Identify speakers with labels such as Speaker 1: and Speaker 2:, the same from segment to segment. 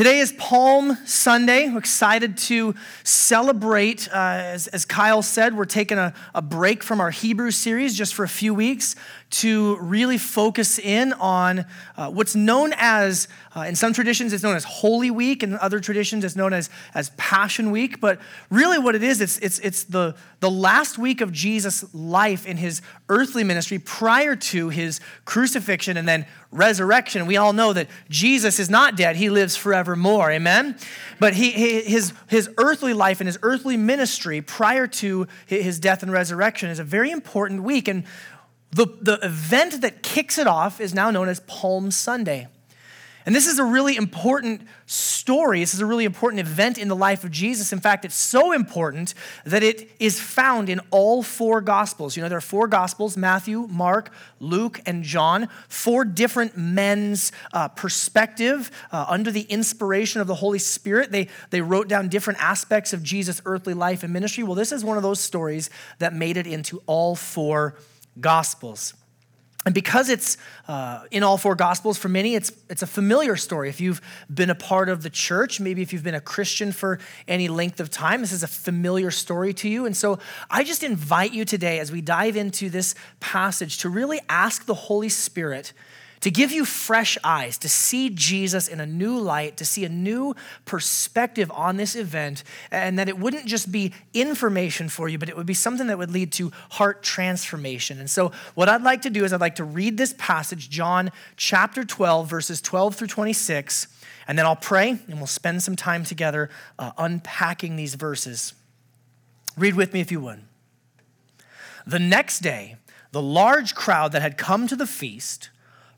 Speaker 1: Today is Palm Sunday. We're excited to celebrate. Uh, as, as, Kyle said, we're taking a, a break from our Hebrew series just for a few weeks to really focus in on uh, what's known as, uh, in some traditions, it's known as Holy Week, and in other traditions, it's known as, as Passion Week. But really, what it is, it's, it's, it's the, the last week of Jesus' life in his earthly ministry prior to his crucifixion and then resurrection. We all know that Jesus is not dead, he lives forevermore. Amen? But he, his, his earthly life and his earthly ministry prior to his death and resurrection is a very important week. And the, the event that kicks it off is now known as Palm Sunday. And this is a really important story. This is a really important event in the life of Jesus. In fact, it's so important that it is found in all four Gospels. You know, there are four Gospels Matthew, Mark, Luke, and John. Four different men's uh, perspective uh, under the inspiration of the Holy Spirit. They, they wrote down different aspects of Jesus' earthly life and ministry. Well, this is one of those stories that made it into all four Gospels. And because it's uh, in all four Gospels, for many, it's, it's a familiar story. If you've been a part of the church, maybe if you've been a Christian for any length of time, this is a familiar story to you. And so I just invite you today, as we dive into this passage, to really ask the Holy Spirit to give you fresh eyes, to see Jesus in a new light, to see a new perspective on this event, and that it wouldn't just be information for you, but it would be something that would lead to heart transformation. And so, what I'd like to do is I'd like to read this passage, John chapter 12, verses 12 through 26, and then I'll pray and we'll spend some time together uh, unpacking these verses. Read with me if you would. The next day, the large crowd that had come to the feast,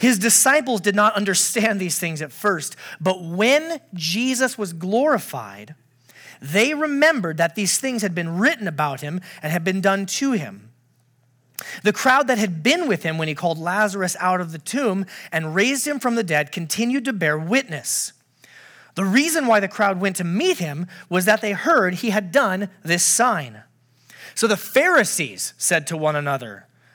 Speaker 1: His disciples did not understand these things at first, but when Jesus was glorified, they remembered that these things had been written about him and had been done to him. The crowd that had been with him when he called Lazarus out of the tomb and raised him from the dead continued to bear witness. The reason why the crowd went to meet him was that they heard he had done this sign. So the Pharisees said to one another,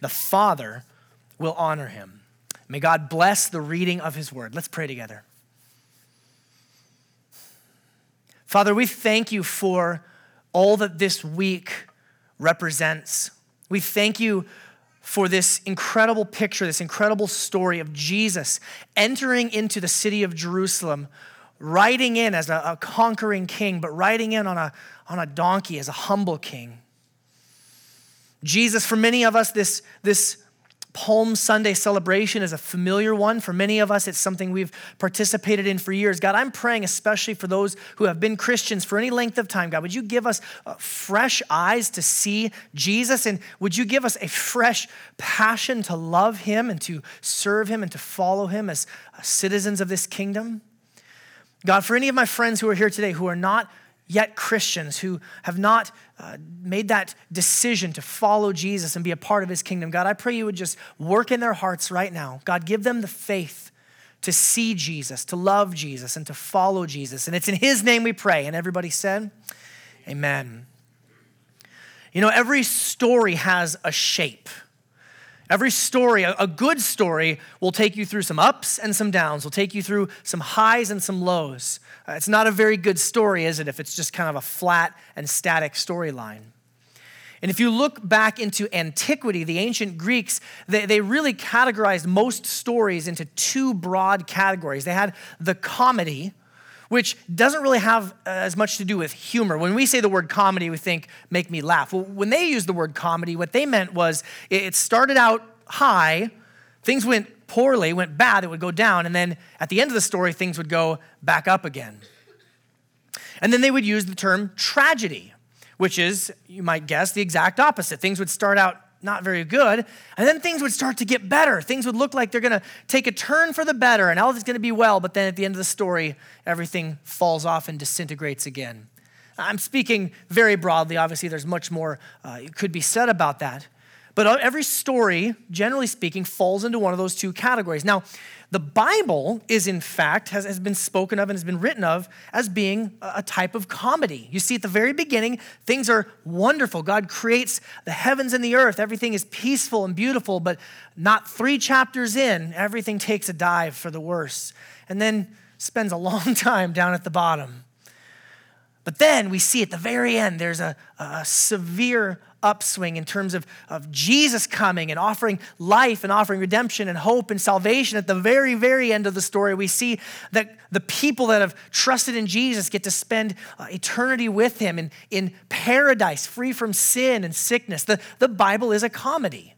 Speaker 1: the Father will honor him. May God bless the reading of his word. Let's pray together. Father, we thank you for all that this week represents. We thank you for this incredible picture, this incredible story of Jesus entering into the city of Jerusalem, riding in as a, a conquering king, but riding in on a, on a donkey as a humble king. Jesus, for many of us, this, this Palm Sunday celebration is a familiar one. For many of us, it's something we've participated in for years. God, I'm praying especially for those who have been Christians for any length of time. God, would you give us uh, fresh eyes to see Jesus? And would you give us a fresh passion to love him and to serve him and to follow him as uh, citizens of this kingdom? God, for any of my friends who are here today who are not yet Christians who have not uh, made that decision to follow Jesus and be a part of his kingdom. God, I pray you would just work in their hearts right now. God, give them the faith to see Jesus, to love Jesus, and to follow Jesus. And it's in His name we pray. And everybody said, Amen. You know, every story has a shape. Every story, a good story, will take you through some ups and some downs, will take you through some highs and some lows. Uh, it's not a very good story, is it, if it's just kind of a flat and static storyline? And if you look back into antiquity, the ancient Greeks, they, they really categorized most stories into two broad categories. They had the comedy, which doesn't really have uh, as much to do with humor. When we say the word comedy, we think, make me laugh. Well, when they used the word comedy, what they meant was it started out high, things went poorly, went bad, it would go down, and then at the end of the story, things would go back up again. And then they would use the term tragedy, which is, you might guess, the exact opposite. Things would start out not very good. And then things would start to get better. Things would look like they're going to take a turn for the better and all is going to be well. But then at the end of the story, everything falls off and disintegrates again. I'm speaking very broadly. Obviously, there's much more uh, could be said about that. But uh, every story, generally speaking, falls into one of those two categories. Now, the Bible is, in fact, has, has been spoken of and has been written of as being a type of comedy. You see, at the very beginning, things are wonderful. God creates the heavens and the earth. Everything is peaceful and beautiful, but not three chapters in, everything takes a dive for the worse. And then spends a long time down at the bottom. But then we see at the very end, there's a, a severe upswing in terms of, of Jesus coming and offering life and offering redemption and hope and salvation. At the very, very end of the story, we see that the people that have trusted in Jesus get to spend uh, eternity with him in, in paradise, free from sin and sickness. The, the Bible is a comedy.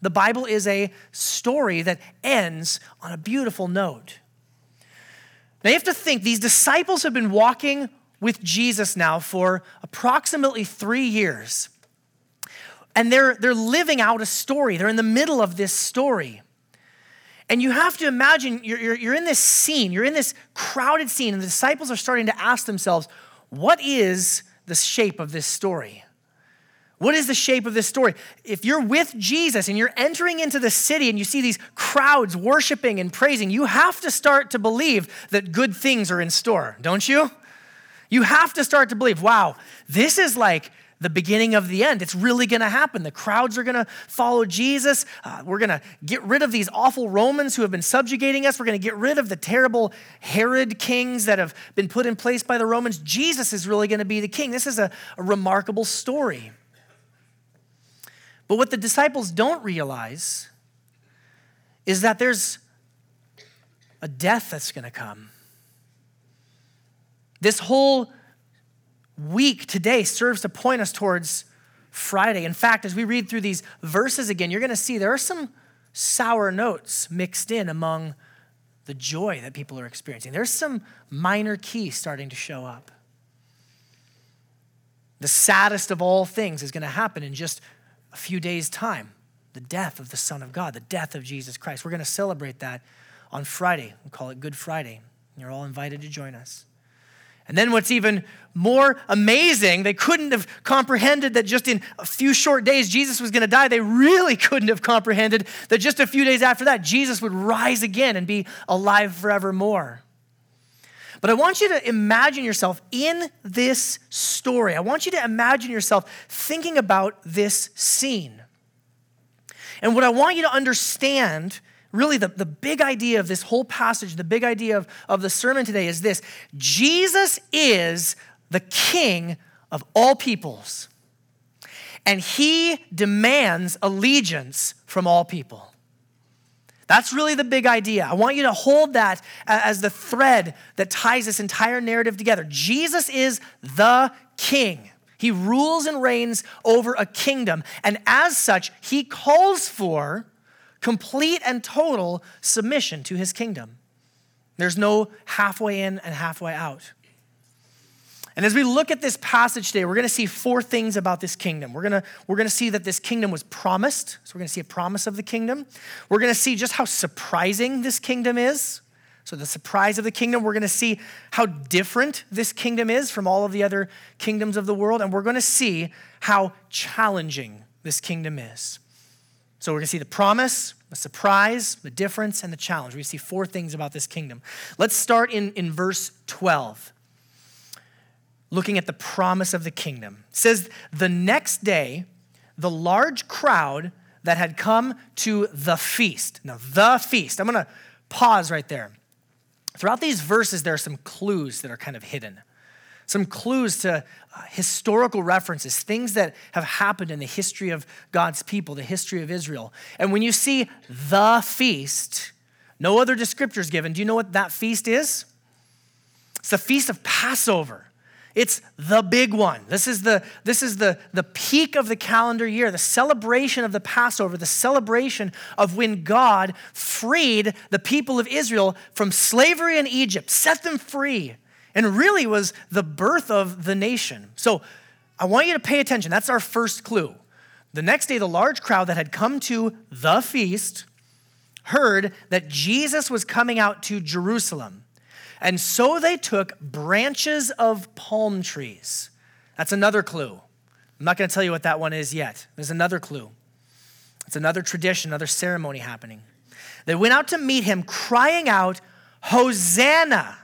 Speaker 1: The Bible is a story that ends on a beautiful note. Now you have to think these disciples have been walking with Jesus now for approximately three years and they're, they're living out a story. They're in the middle of this story. And you have to imagine you're, you're, you're in this scene, you're in this crowded scene, and the disciples are starting to ask themselves, what is the shape of this story? What is the shape of this story? If you're with Jesus and you're entering into the city and you see these crowds worshiping and praising, you have to start to believe that good things are in store, don't you? You have to start to believe, wow, this is like the beginning of the end. It's really going to happen. The crowds are going to follow Jesus. Uh, we're going to get rid of these awful Romans who have been subjugating us. We're going to get rid of the terrible Herod kings that have been put in place by the Romans. Jesus is really going to be the king. This is a, a remarkable story. But what the disciples don't realize is that there's a death that's going to come. This whole week today serves to point us towards Friday. In fact, as we read through these verses again, you're going to see there are some sour notes mixed in among the joy that people are experiencing. There's some minor keys starting to show up. The saddest of all things is going to happen in just a few days' time the death of the Son of God, the death of Jesus Christ. We're going to celebrate that on Friday. We call it Good Friday. You're all invited to join us. And then what's even more amazing, they couldn't have comprehended that just in a few short days Jesus was going to die. They really couldn't have comprehended that just a few days after that Jesus would rise again and be alive forevermore. But I want you to imagine yourself in this story. I want you to imagine yourself thinking about this scene. And what I want you to understand really the, the big idea of this whole passage, the big idea of, of the sermon today is this Jesus is the king of all peoples, and he demands allegiance from all people. That's really the big idea. I want you to hold that as the thread that ties this entire narrative together. Jesus is the king. He rules and reigns over a kingdom, and as such, he calls for complete and total submission to his kingdom. There's no halfway in and halfway out. And as we look at this passage today, we're going to see four things about this kingdom. We're going to, we're going to see that this kingdom was promised. So we're going to see a promise of the kingdom. We're going to see just how surprising this kingdom is. So, the surprise of the kingdom, we're going to see how different this kingdom is from all of the other kingdoms of the world. And we're going to see how challenging this kingdom is. So we're going to see the promise, the surprise, the difference, and the challenge. We see four things about this kingdom. Let's start in, in verse 12, looking at the promise of the kingdom. It says, The next day, the large crowd that had come to the feast. Now, the feast. I'm going to pause right there. Throughout these verses, there are some clues that are kind of hidden some clues to uh, historical references, things that have happened in the history of God's people, the history of Israel. And when you see the feast, no other descriptors given. Do you know what that feast is? It's the feast of Passover. It's the big one. This is the, this is the, the peak of the calendar year, the celebration of the Passover, the celebration of when God freed the people of Israel from slavery in Egypt, set them free, and really was the birth of the nation. So I want you to pay attention. That's our first clue. The next day, the large crowd that had come to the feast heard that Jesus was coming out to Jerusalem. And so they took branches of palm trees. That's another clue. I'm not going to tell you what that one is yet. There's another clue. It's another tradition, another ceremony happening. They went out to meet him, crying out, Hosanna!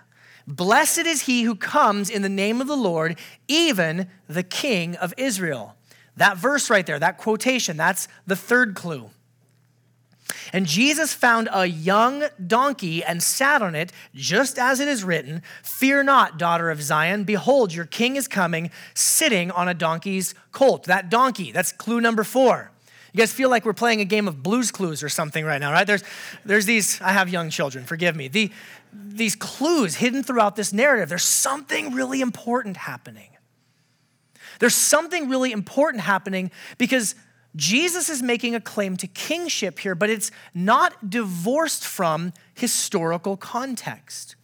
Speaker 1: Blessed is he who comes in the name of the Lord, even the King of Israel. That verse right there, that quotation, that's the third clue. And Jesus found a young donkey and sat on it, just as it is written Fear not, daughter of Zion. Behold, your king is coming, sitting on a donkey's colt. That donkey, that's clue number four. You guys feel like we're playing a game of Blue's Clues or something right now, right? There's, there's these, I have young children, forgive me. The, these clues hidden throughout this narrative. There's something really important happening. There's something really important happening because Jesus is making a claim to kingship here, but it's not divorced from historical context.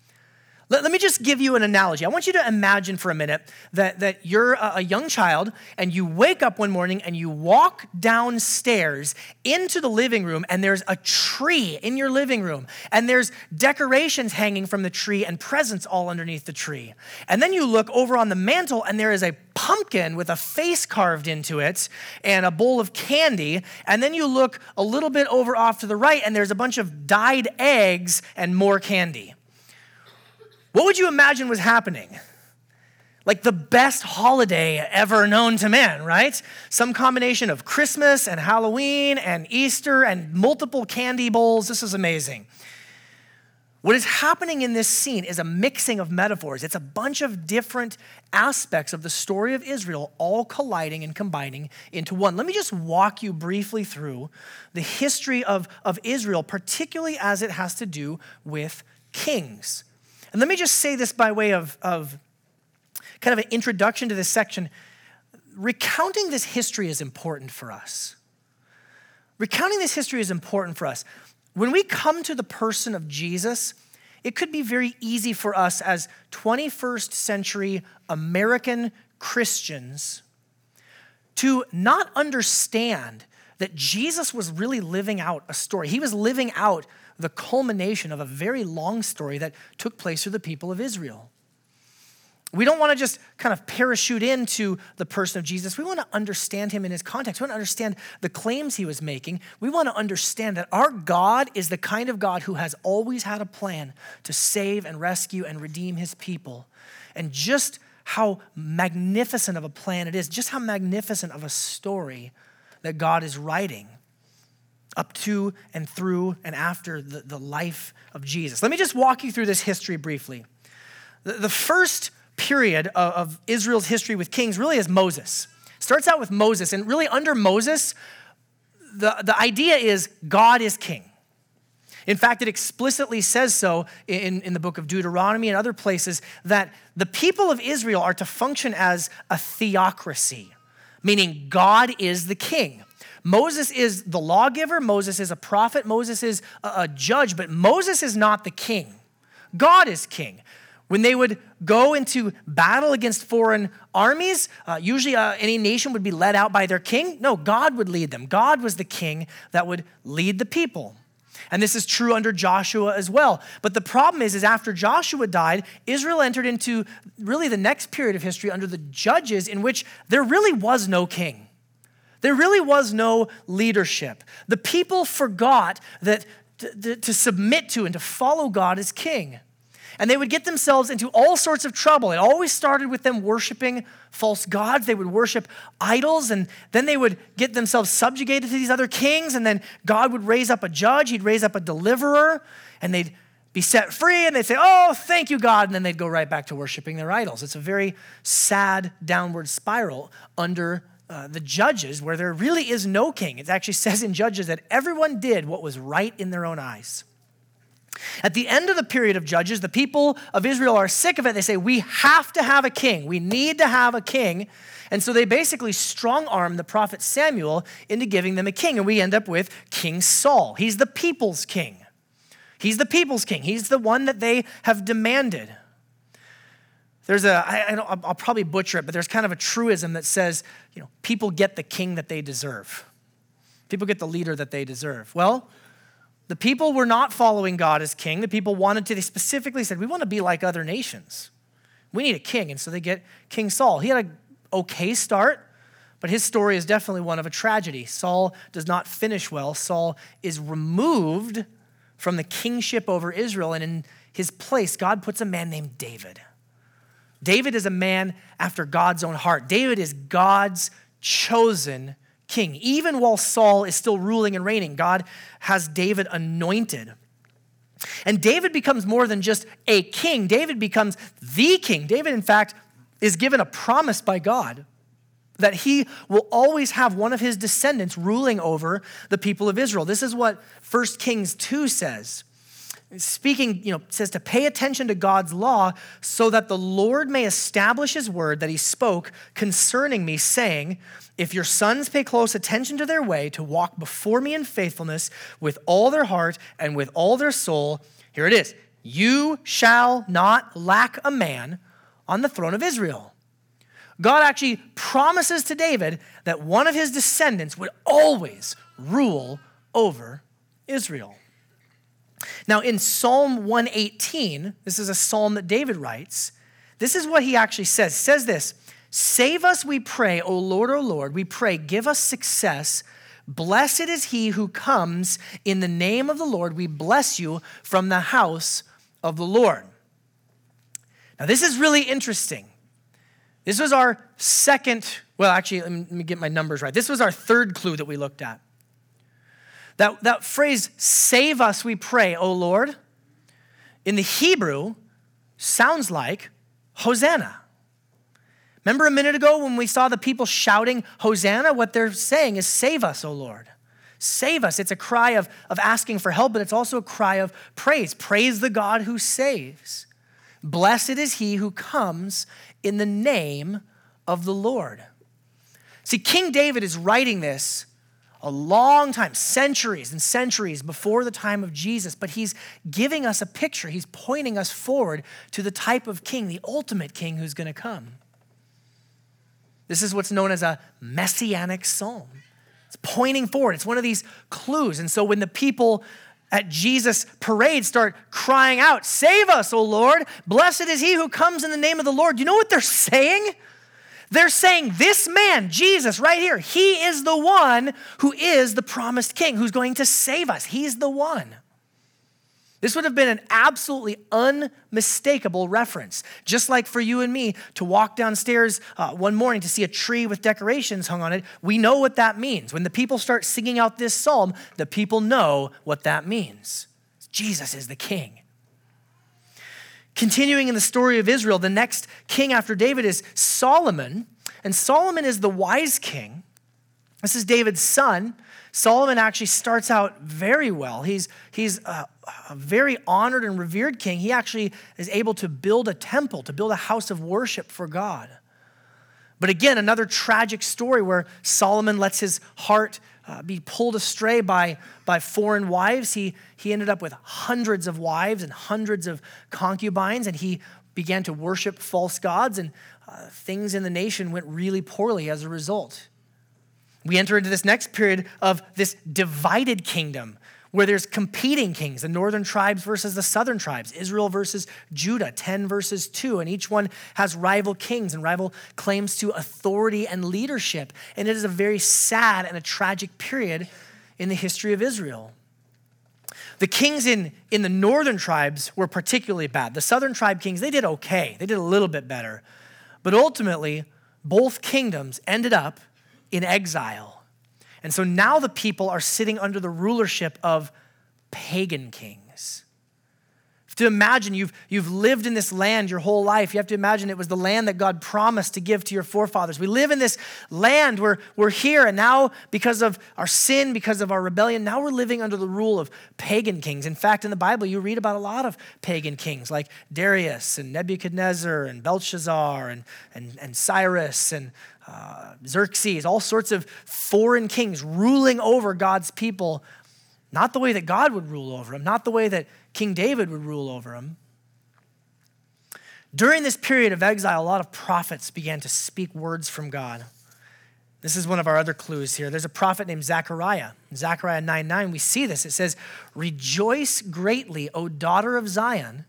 Speaker 1: Let, let, me just give you an analogy. I want you to imagine for a minute that, that you're a, a young child and you wake up one morning and you walk downstairs into the living room and there's a tree in your living room and there's decorations hanging from the tree and presents all underneath the tree. And then you look over on the mantle and there is a pumpkin with a face carved into it and a bowl of candy. And then you look a little bit over off to the right and there's a bunch of dyed eggs and more candy. What would you imagine was happening? Like the best holiday ever known to man, right? Some combination of Christmas and Halloween and Easter and multiple candy bowls. This is amazing. What is happening in this scene is a mixing of metaphors. It's a bunch of different aspects of the story of Israel all colliding and combining into one. Let me just walk you briefly through the history of, of Israel, particularly as it has to do with kings. And let me just say this by way of, of kind of an introduction to this section. Recounting this history is important for us. Recounting this history is important for us. When we come to the person of Jesus, it could be very easy for us as 21st century American Christians to not understand that Jesus was really living out a story. He was living out the culmination of a very long story that took place through the people of Israel. We don't want to just kind of parachute into the person of Jesus. We want to understand him in his context. We want to understand the claims he was making. We want to understand that our God is the kind of God who has always had a plan to save and rescue and redeem his people. And just how magnificent of a plan it is, just how magnificent of a story that God is writing up to and through and after the, the life of Jesus. Let me just walk you through this history briefly. The, the first period of, of Israel's history with kings really is Moses. It starts out with Moses, and really under Moses, the, the idea is God is king. In fact, it explicitly says so in, in the book of Deuteronomy and other places that the people of Israel are to function as a theocracy, meaning God is the king. Moses is the lawgiver, Moses is a prophet, Moses is a, judge, but Moses is not the king. God is king. When they would go into battle against foreign armies, uh, usually uh, any nation would be led out by their king. No, God would lead them. God was the king that would lead the people. And this is true under Joshua as well. But the problem is, is after Joshua died, Israel entered into really the next period of history under the judges in which there really was no king. There really was no leadership. The people forgot that to, to, to submit to and to follow God as king. And they would get themselves into all sorts of trouble. It always started with them worshiping false gods. They would worship idols, and then they would get themselves subjugated to these other kings. And then God would raise up a judge, He'd raise up a deliverer, and they'd be set free. And they'd say, Oh, thank you, God. And then they'd go right back to worshiping their idols. It's a very sad downward spiral under uh, the judges where there really is no king. It actually says in Judges that everyone did what was right in their own eyes. At the end of the period of Judges, the people of Israel are sick of it. They say, We have to have a king. We need to have a king. And so they basically strong arm the prophet Samuel into giving them a king. And we end up with King Saul. He's the people's king. He's the people's king. He's the one that they have demanded. There's a, I, I'll probably butcher it, but there's kind of a truism that says, you know, people get the king that they deserve. People get the leader that they deserve. Well, the people were not following God as king. The people wanted to, they specifically said, We want to be like other nations. We need a king. And so they get King Saul. He had an okay start, but his story is definitely one of a tragedy. Saul does not finish well. Saul is removed from the kingship over Israel, and in his place, God puts a man named David. David is a man after God's own heart. David is God's chosen king. Even while Saul is still ruling and reigning, God has David anointed. And David becomes more than just a king, David becomes the king. David, in fact, is given a promise by God that he will always have one of his descendants ruling over the people of Israel. This is what 1 Kings 2 says speaking, you know, says to pay attention to God's law so that the Lord may establish his word that he spoke concerning me, saying, If your sons pay close attention to their way to walk before me in faithfulness with all their heart and with all their soul, here it is, you shall not lack a man on the throne of Israel. God actually promises to David that one of his descendants would always rule over Israel. Now, in Psalm 118, this is a psalm that David writes, this is what he actually says. He says this Save us, we pray, O Lord, O Lord, we pray, give us success. Blessed is he who comes in the name of the Lord. We bless you from the house of the Lord. Now, this is really interesting. This was our second, well, actually, let me get my numbers right. This was our third clue that we looked at. That, that phrase, save us, we pray, O Lord, in the Hebrew sounds like Hosanna. Remember a minute ago when we saw the people shouting Hosanna? What they're saying is, Save us, O Lord. Save us. It's a cry of, of asking for help, but it's also a cry of praise. Praise the God who saves. Blessed is he who comes in the name of the Lord. See, King David is writing this a long time, centuries and centuries before the time of Jesus, but he's giving us a picture. He's pointing us forward to the type of king, the ultimate king who's going to come. This is what's known as a messianic psalm. It's pointing forward, it's one of these clues. And so when the people at Jesus' parade start crying out, Save us, O Lord! Blessed is he who comes in the name of the Lord. You know what they're saying? They're saying this man, Jesus, right here, he is the one who is the promised king who's going to save us. He's the one. This would have been an absolutely unmistakable reference. Just like for you and me to walk downstairs uh, one morning to see a tree with decorations hung on it, we know what that means. When the people start singing out this psalm, the people know what that means. Jesus is the king. Continuing in the story of Israel, the next king after David is Solomon. And Solomon is the wise king. This is David's son. Solomon actually starts out very well. He's, he's a, a, very honored and revered king. He actually is able to build a temple, to build a house of worship for God. But again, another tragic story where Solomon lets his heart uh, be pulled astray by, by foreign wives. He, he ended up with hundreds of wives and hundreds of concubines, and he began to worship false gods, and uh, things in the nation went really poorly as a result. We enter into this next period of this divided kingdom where there's competing kings, the northern tribes versus the southern tribes, Israel versus Judah, 10 versus 2, and each one has rival kings and rival claims to authority and leadership. And it is a very sad and a tragic period in the history of Israel. The kings in, in the northern tribes were particularly bad. The southern tribe kings, they did okay, they did a little bit better. But ultimately, both kingdoms ended up in exile. And so now the people are sitting under the rulership of pagan kings. To imagine you've, you've lived in this land your whole life, you have to imagine it was the land that God promised to give to your forefathers. We live in this land where we're here, and now because of our sin, because of our rebellion, now we're living under the rule of pagan kings. In fact, in the Bible, you read about a lot of pagan kings like Darius and Nebuchadnezzar and Belshazzar and, and, and Cyrus and uh, Xerxes, all sorts of foreign kings ruling over God's people, not the way that God would rule over them, not the way that King David would rule over them. During this period of exile, a lot of prophets began to speak words from God. This is one of our other clues here. There's a prophet named Zechariah. In Zechariah 9 9, we see this. It says, Rejoice greatly, O daughter of Zion.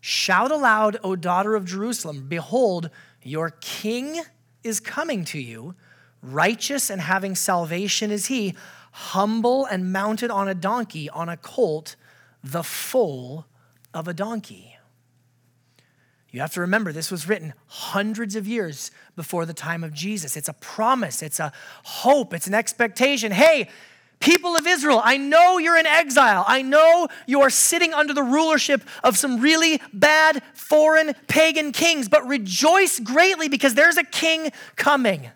Speaker 1: Shout aloud, O daughter of Jerusalem. Behold, your king is coming to you. Righteous and having salvation is he, humble and mounted on a donkey, on a colt, the foal of a donkey. You have to remember, this was written hundreds of years before the time of Jesus. It's a promise, it's a hope, it's an expectation. Hey, People of Israel, I know you're in exile. I know you are sitting under the rulership of some really bad foreign pagan kings, but rejoice greatly because there's a king coming.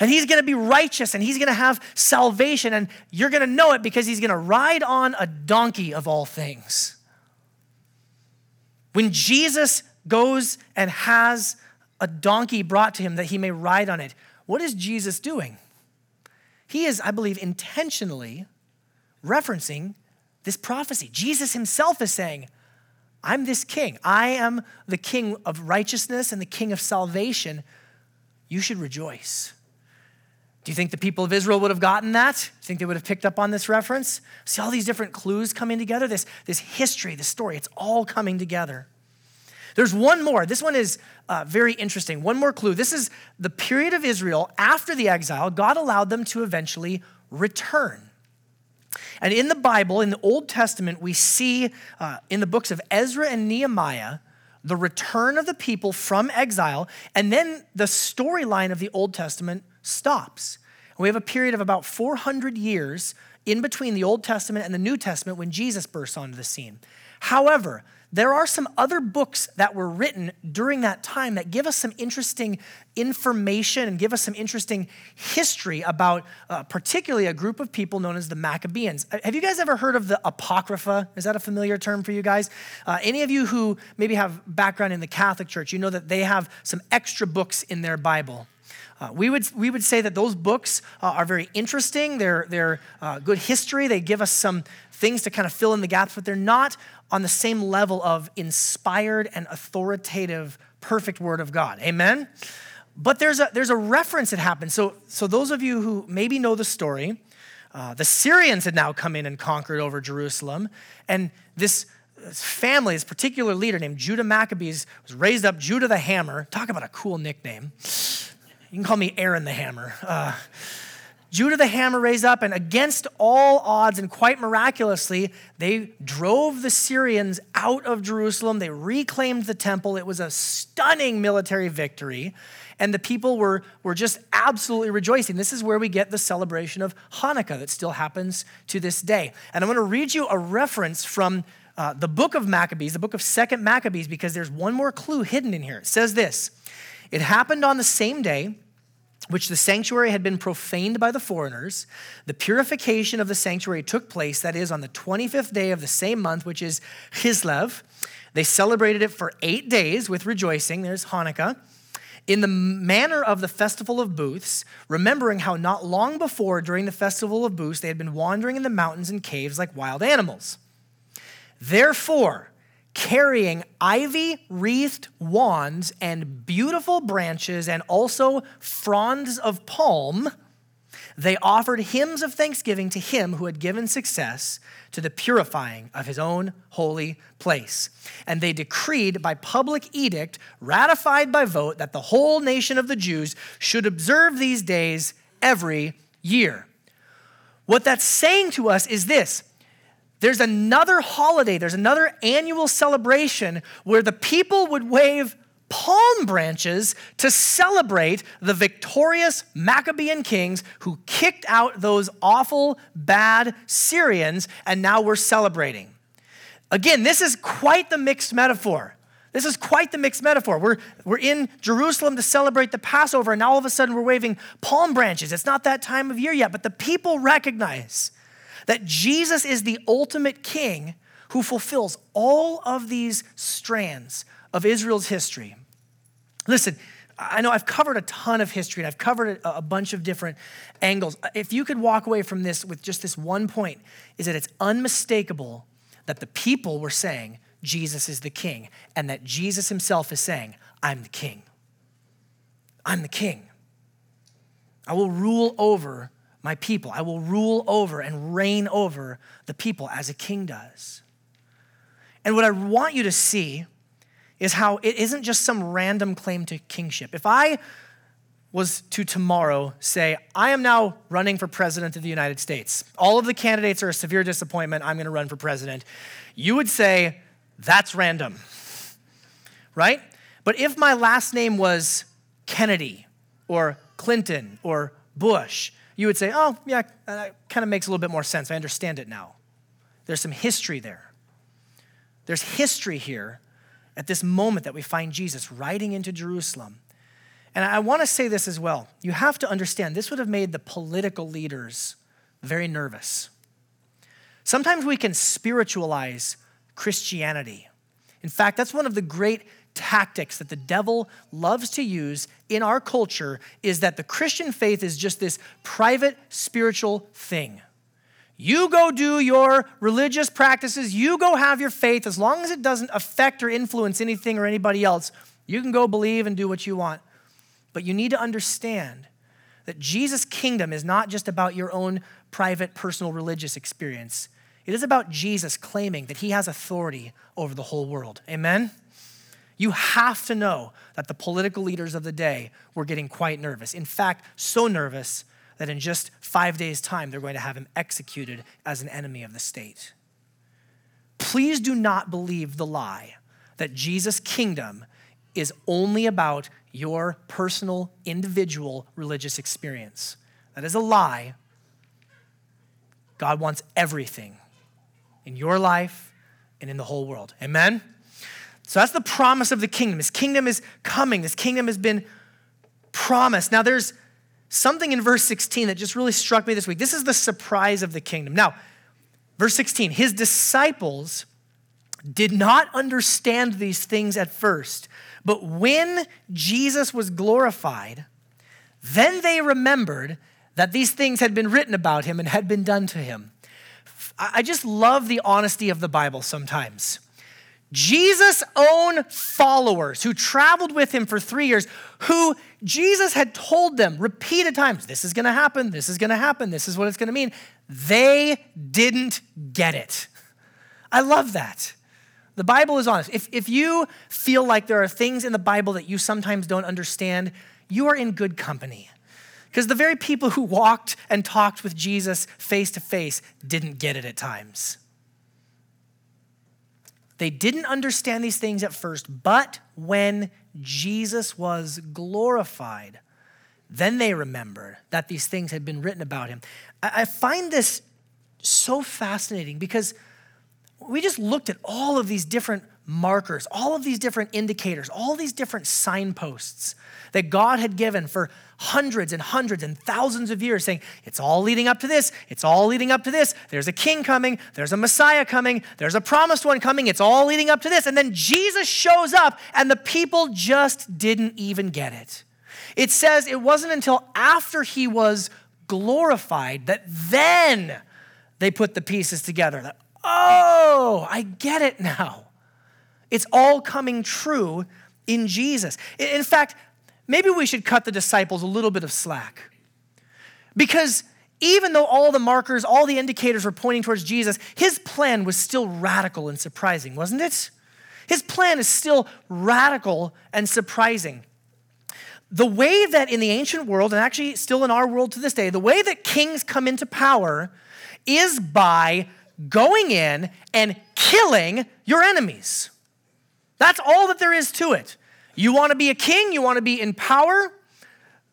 Speaker 1: And he's going to be righteous and he's going to have salvation. And you're going to know it because he's going to ride on a donkey of all things. When Jesus goes and has a donkey brought to him that he may ride on it, what is Jesus doing? He is, I believe, intentionally referencing this prophecy. Jesus himself is saying, I'm this king. I am the king of righteousness and the king of salvation. You should rejoice. Do you think the people of Israel would have gotten that? Do you think they would have picked up on this reference? See all these different clues coming together? This, this history, this story, it's all coming together. There's one more. This one is uh, very interesting. One more clue. This is the period of Israel after the exile. God allowed them to eventually return. And in the Bible, in the Old Testament, we see uh, in the books of Ezra and Nehemiah the return of the people from exile, and then the storyline of the Old Testament stops. we have a period of about 400 years in between the Old Testament and the New Testament when Jesus bursts onto the scene. However, there are some other books that were written during that time that give us some interesting information and give us some interesting history about uh, particularly a group of people known as the Maccabees. Uh, have you guys ever heard of the Apocrypha? Is that a familiar term for you guys? Uh, any of you who maybe have background in the Catholic Church, you know that they have some extra books in their Bible. Uh, we, would, we would say that those books uh, are very interesting. They're, they're uh, good history. They give us some things to kind of fill in the gaps, but they're not on the same level of inspired and authoritative, perfect word of God. Amen? But there's a, there's a reference that happens. So, so, those of you who maybe know the story, uh, the Syrians had now come in and conquered over Jerusalem. And this, family, this particular leader named Judah Maccabees, was raised up Judah the Hammer. Talk about a cool nickname. You can call me Aaron the Hammer. Uh, Judah the Hammer raised up, and against all odds and quite miraculously, they drove the Syrians out of Jerusalem. They reclaimed the temple. It was a stunning military victory, and the people were, were just absolutely rejoicing. This is where we get the celebration of Hanukkah that still happens to this day. And I'm going to read you a reference from uh, the book of Maccabees, the book of Second Maccabees, because there's one more clue hidden in here. It says this It happened on the same day which the sanctuary had been profaned by the foreigners, the purification of the sanctuary took place, that is, on the 25th day of the same month, which is Kislev. They celebrated it for eight days with rejoicing. There's Hanukkah. In the manner of the festival of booths, remembering how not long before, during the festival of booths, they had been wandering in the mountains and caves like wild animals. Therefore, carrying ivy wreathed wands and beautiful branches and also fronds of palm, they offered hymns of thanksgiving to him who had given success to the purifying of his own holy place. And they decreed by public edict, ratified by vote, that the whole nation of the Jews should observe these days every year. What that's saying to us is this there's another holiday, there's another annual celebration where the people would wave palm branches to celebrate the victorious Maccabean kings who kicked out those awful, bad Syrians, and now we're celebrating. Again, this is quite the mixed metaphor. This is quite the mixed metaphor. We're, we're in Jerusalem to celebrate the Passover, and now all of a sudden we're waving palm branches. It's not that time of year yet, but the people recognize that Jesus is the ultimate king who fulfills all of these strands of Israel's history. Listen, I know I've covered a ton of history and I've covered a, bunch of different angles. If you could walk away from this with just this one point, is that it's unmistakable that the people were saying Jesus is the king and that Jesus himself is saying, I'm the king. I'm the king. I will rule over my people. I will rule over and reign over the people as a king does. And what I want you to see is how it isn't just some random claim to kingship. If I was to tomorrow say, I am now running for president of the United States, all of the candidates are a severe disappointment, I'm gonna run for president, you would say, that's random, right? But if my last name was Kennedy or Clinton or Bush, you would say, oh, yeah, uh, that kind of makes a little bit more sense. I understand it now. There's some history there. There's history here at this moment that we find Jesus riding into Jerusalem. And I want to say this as well. You have to understand, this would have made the political leaders very nervous. Sometimes we can spiritualize Christianity. In fact, that's one of the great tactics that the devil loves to use in our culture is that the Christian faith is just this private spiritual thing. You go do your religious practices, you go have your faith, as long as it doesn't affect or influence anything or anybody else, you can go believe and do what you want. But you need to understand that Jesus' kingdom is not just about your own private, personal religious experience. It is about Jesus claiming that he has authority over the whole world. Amen? You have to know that the political leaders of the day were getting quite nervous. In fact, so nervous that in just five days' time, they're going to have him executed as an enemy of the state. Please do not believe the lie that Jesus' kingdom is only about your personal, individual religious experience. That is a lie. God wants everything in your life and in the whole world. Amen? So that's the promise of the kingdom. His kingdom is coming, this kingdom has been promised. Now, there's something in verse 16 that just really struck me this week. This is the surprise of the kingdom. Now, verse 16, his disciples did not understand these things at first, but when Jesus was glorified, then they remembered that these things had been written about him and had been done to him. I just love the honesty of the Bible sometimes. Jesus' own followers who traveled with him for three years, who Jesus had told them repeated times, this is gonna happen, this is gonna happen, this is what it's gonna mean, they didn't get it. I love that. The Bible is honest. If, if you feel like there are things in the Bible that you sometimes don't understand, you are in good company. Because the very people who walked and talked with Jesus face to face didn't get it at times. They didn't understand these things at first, but when Jesus was glorified, then they remembered that these things had been written about him. I find this so fascinating because we just looked at all of these different markers, all of these different indicators, all these different signposts that God had given for hundreds and hundreds and thousands of years, saying, It's all leading up to this, it's all leading up to this. There's a king coming, there's a Messiah coming, there's a promised one coming, it's all leading up to this. And then Jesus shows up, and the people just didn't even get it. It says it wasn't until after he was glorified that then they put the pieces together. That, oh, I get it now. It's all coming true in Jesus. In fact, maybe we should cut the disciples a little bit of slack. Because even though all the markers, all the indicators were pointing towards Jesus, his plan was still radical and surprising, wasn't it? His plan is still radical and surprising. The way that in the ancient world, and actually still in our world to this day, the way that kings come into power is by going in and killing your enemies. That's all that there is to it. You want to be a king, you want to be in power,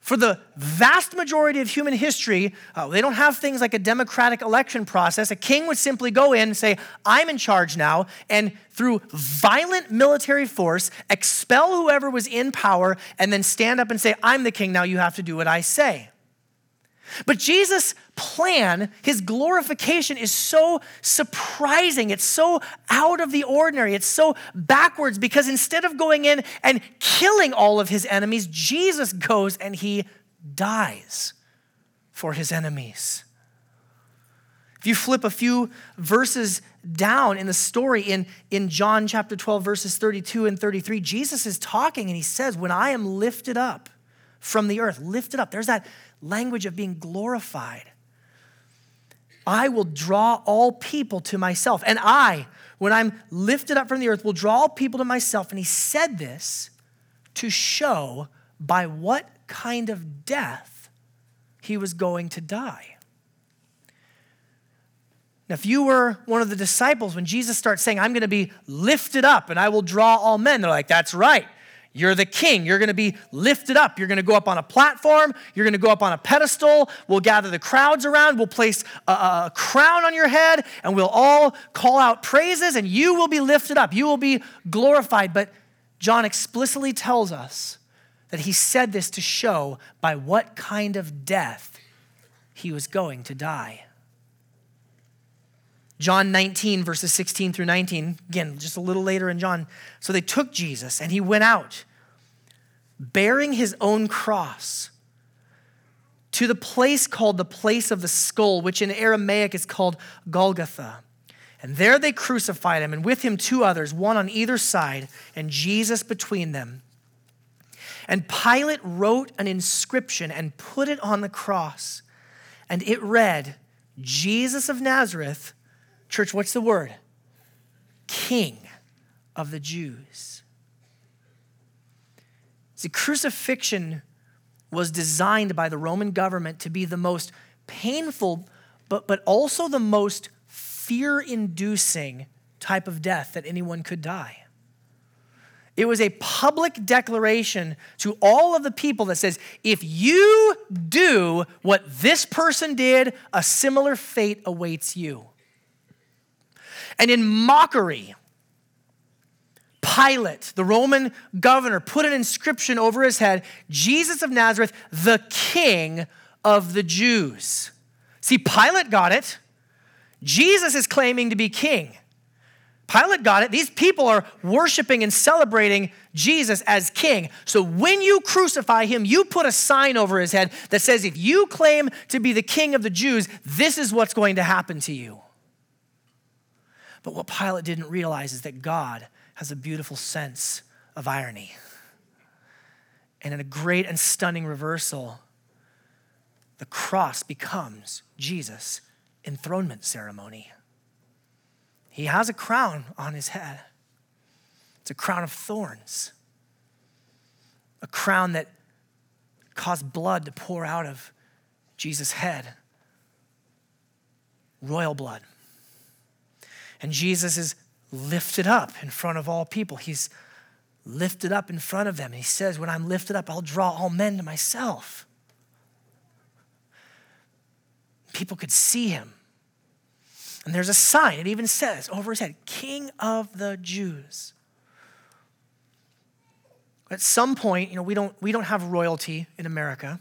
Speaker 1: for the vast majority of human history, uh, they don't have things like a democratic election process. A king would simply go in and say, I'm in charge now, and through violent military force, expel whoever was in power, and then stand up and say, I'm the king, now you have to do what I say. But Jesus' plan, his glorification is so surprising. It's so out of the ordinary. It's so backwards because instead of going in and killing all of his enemies, Jesus goes and he dies for his enemies. If you flip a few verses down in the story in, in John chapter 12, verses 32 and 33, Jesus is talking and he says, When I am lifted up from the earth, lifted up, there's that language of being glorified. I will draw all people to myself. And I, when I'm lifted up from the earth, will draw all people to myself. And he said this to show by what kind of death he was going to die. Now, if you were one of the disciples, when Jesus starts saying, I'm going to be lifted up and I will draw all men, they're like, that's right. You're the king. You're going to be lifted up. You're going to go up on a platform. You're going to go up on a pedestal. We'll gather the crowds around. We'll place a, a, crown on your head and we'll all call out praises and you will be lifted up. You will be glorified. But John explicitly tells us that he said this to show by what kind of death he was going to die. John 19, verses 16 through 19, again, just a little later in John. So they took Jesus and he went out bearing his own cross to the place called the place of the skull, which in Aramaic is called Golgotha. And there they crucified him, and with him two others, one on either side, and Jesus between them. And Pilate wrote an inscription and put it on the cross. And it read, Jesus of Nazareth, Church, what's the word? King of the Jews. See, crucifixion was designed by the Roman government to be the most painful, but, but also the most fear inducing type of death that anyone could die. It was a public declaration to all of the people that says, if you do what this person did, a similar fate awaits you. And in mockery, Pilate, the Roman governor, put an inscription over his head Jesus of Nazareth, the King of the Jews. See, Pilate got it. Jesus is claiming to be king. Pilate got it. These people are worshiping and celebrating Jesus as king. So when you crucify him, you put a sign over his head that says, if you claim to be the king of the Jews, this is what's going to happen to you. But what Pilate didn't realize is that God has a beautiful sense of irony. And in a great and stunning reversal, the cross becomes Jesus' enthronement ceremony. He has a crown on his head. It's a crown of thorns, a crown that caused blood to pour out of Jesus' head, royal blood. And Jesus is lifted up in front of all people. He's lifted up in front of them. And he says, When I'm lifted up, I'll draw all men to myself. People could see him. And there's a sign, it even says over his head, King of the Jews. At some point, you know, we don't, we don't have royalty in America.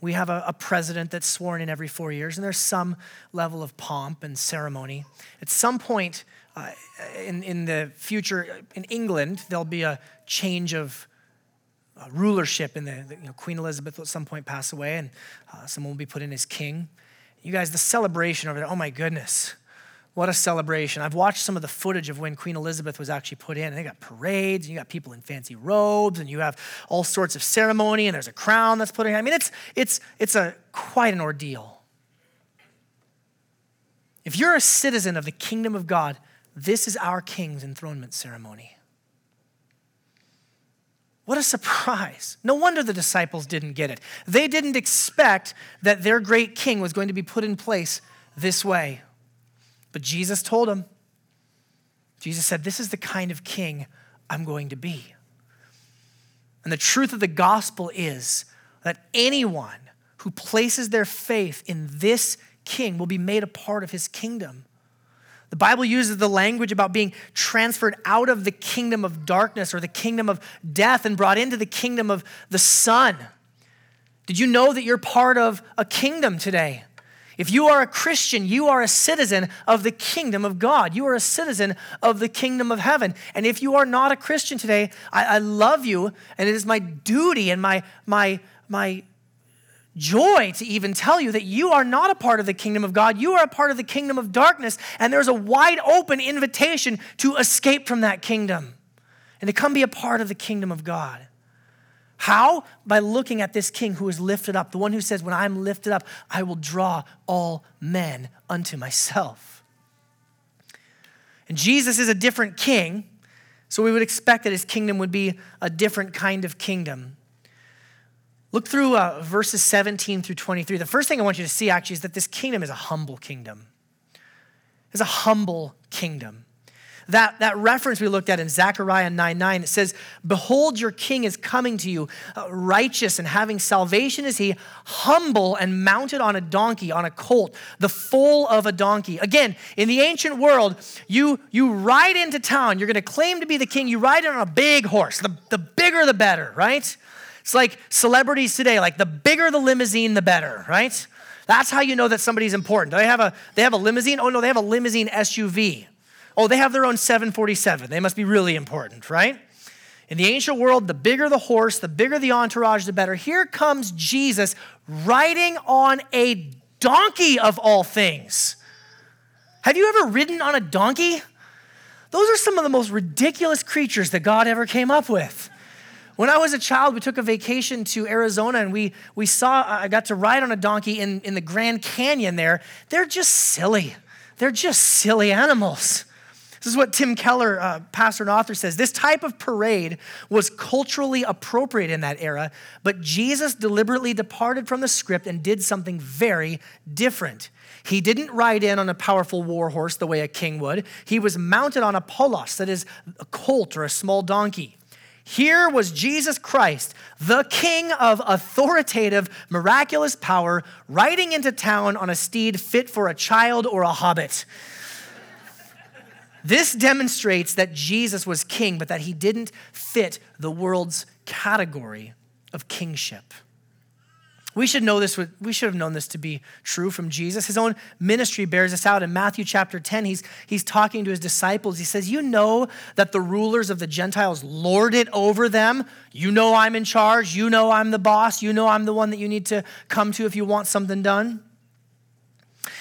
Speaker 1: We have a, a, president that's sworn in every four years, and there's some level of pomp and ceremony. At some point uh, in, in the future, in England, there'll be a change of uh, rulership. In the, the you know, Queen Elizabeth will at some point pass away, and uh, someone will be put in as king. You guys, the celebration over there, oh my goodness. What a celebration. I've watched some of the footage of when Queen Elizabeth was actually put in. And they got parades, and you got people in fancy robes, and you have all sorts of ceremony, and there's a crown that's put in. I mean, it's, it's, it's a, quite an ordeal. If you're a citizen of the kingdom of God, this is our king's enthronement ceremony. What a surprise. No wonder the disciples didn't get it. They didn't expect that their great king was going to be put in place this way. But Jesus told him, Jesus said, This is the kind of king I'm going to be. And the truth of the gospel is that anyone who places their faith in this king will be made a part of his kingdom. The Bible uses the language about being transferred out of the kingdom of darkness or the kingdom of death and brought into the kingdom of the Son. Did you know that you're part of a kingdom today? If you are a Christian, you are a citizen of the kingdom of God. You are a citizen of the kingdom of heaven. And if you are not a Christian today, I, I love you, and it is my duty and my, my, my joy to even tell you that you are not a part of the kingdom of God. You are a part of the kingdom of darkness, and there's a wide open invitation to escape from that kingdom and to come be a part of the kingdom of God. How? By looking at this king who is lifted up, the one who says, When I'm lifted up, I will draw all men unto myself. And Jesus is a different king, so we would expect that his kingdom would be a different kind of kingdom. Look through uh, verses 17 through 23. The first thing I want you to see actually is that this kingdom is a humble kingdom. It's a humble kingdom. That, that reference we looked at in Zechariah 9 9, it says, Behold, your king is coming to you, uh, righteous and having salvation is he, humble and mounted on a donkey, on a colt, the foal of a donkey. Again, in the ancient world, you, you ride into town, you're going to claim to be the king, you ride on a big horse. The, the bigger, the better, right? It's like celebrities today, like the bigger the limousine, the better, right? That's how you know that somebody's important. Do they have a they have a limousine? Oh no, they have a limousine SUV. Oh, they have their own 747. They must be really important, right? In the ancient world, the bigger the horse, the bigger the entourage, the better. Here comes Jesus riding on a donkey of all things. Have you ever ridden on a donkey? Those are some of the most ridiculous creatures that God ever came up with. When I was a child, we took a vacation to Arizona and we, we saw, I got to ride on a donkey in, in the Grand Canyon there. They're just silly. They're just silly animals. This is what Tim Keller, uh, pastor and author, says. This type of parade was culturally appropriate in that era, but Jesus deliberately departed from the script and did something very different. He didn't ride in on a powerful war horse the way a king would. He was mounted on a polos, that is, a colt or a small donkey. Here was Jesus Christ, the King of authoritative, miraculous power, riding into town on a steed fit for a child or a hobbit. This demonstrates that Jesus was king, but that he didn't fit the world's category of kingship. We should know this, we should have known this to be true from Jesus. His own ministry bears this out. In Matthew chapter 10, he's, he's talking to his disciples. He says, You know that the rulers of the Gentiles lord it over them. You know I'm in charge. You know I'm the boss. You know I'm the one that you need to come to if you want something done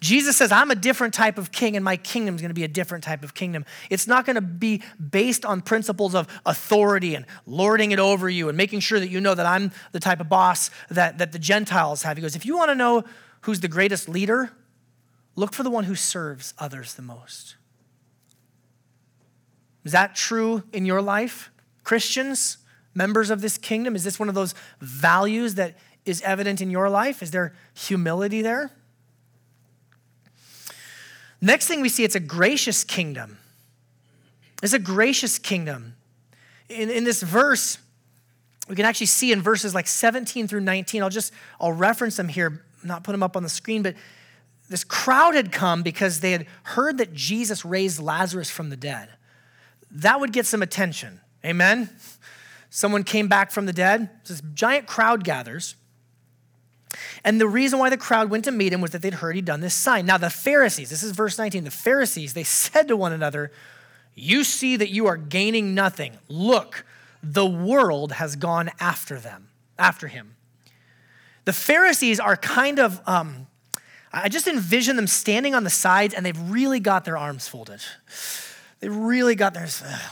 Speaker 1: Jesus says, I'm a different type of king, and my kingdom is going to be a different type of kingdom. It's not going to be based on principles of authority and lording it over you and making sure that you know that I'm the type of boss that, that the Gentiles have. He goes, If you want to know who's the greatest leader, look for the one who serves others the most. Is that true in your life? Christians, members of this kingdom, is this one of those values that is evident in your life? Is there humility there? Next thing we see, it's a gracious kingdom. It's a gracious kingdom. In, in this verse, we can actually see in verses like 17 through 19, I'll just, I'll reference them here, not put them up on the screen, but this crowd had come because they had heard that Jesus raised Lazarus from the dead. That would get some attention. Amen? someone came back from the dead. This giant crowd gathers. And the reason why the crowd went to meet him was that they'd heard he'd done this sign. Now, the Pharisees, this is verse 19, the Pharisees, they said to one another, You see that you are gaining nothing. Look, the world has gone after them, after him. The Pharisees are kind of, um, I just envision them standing on the sides and they've really got their arms folded. They really got their,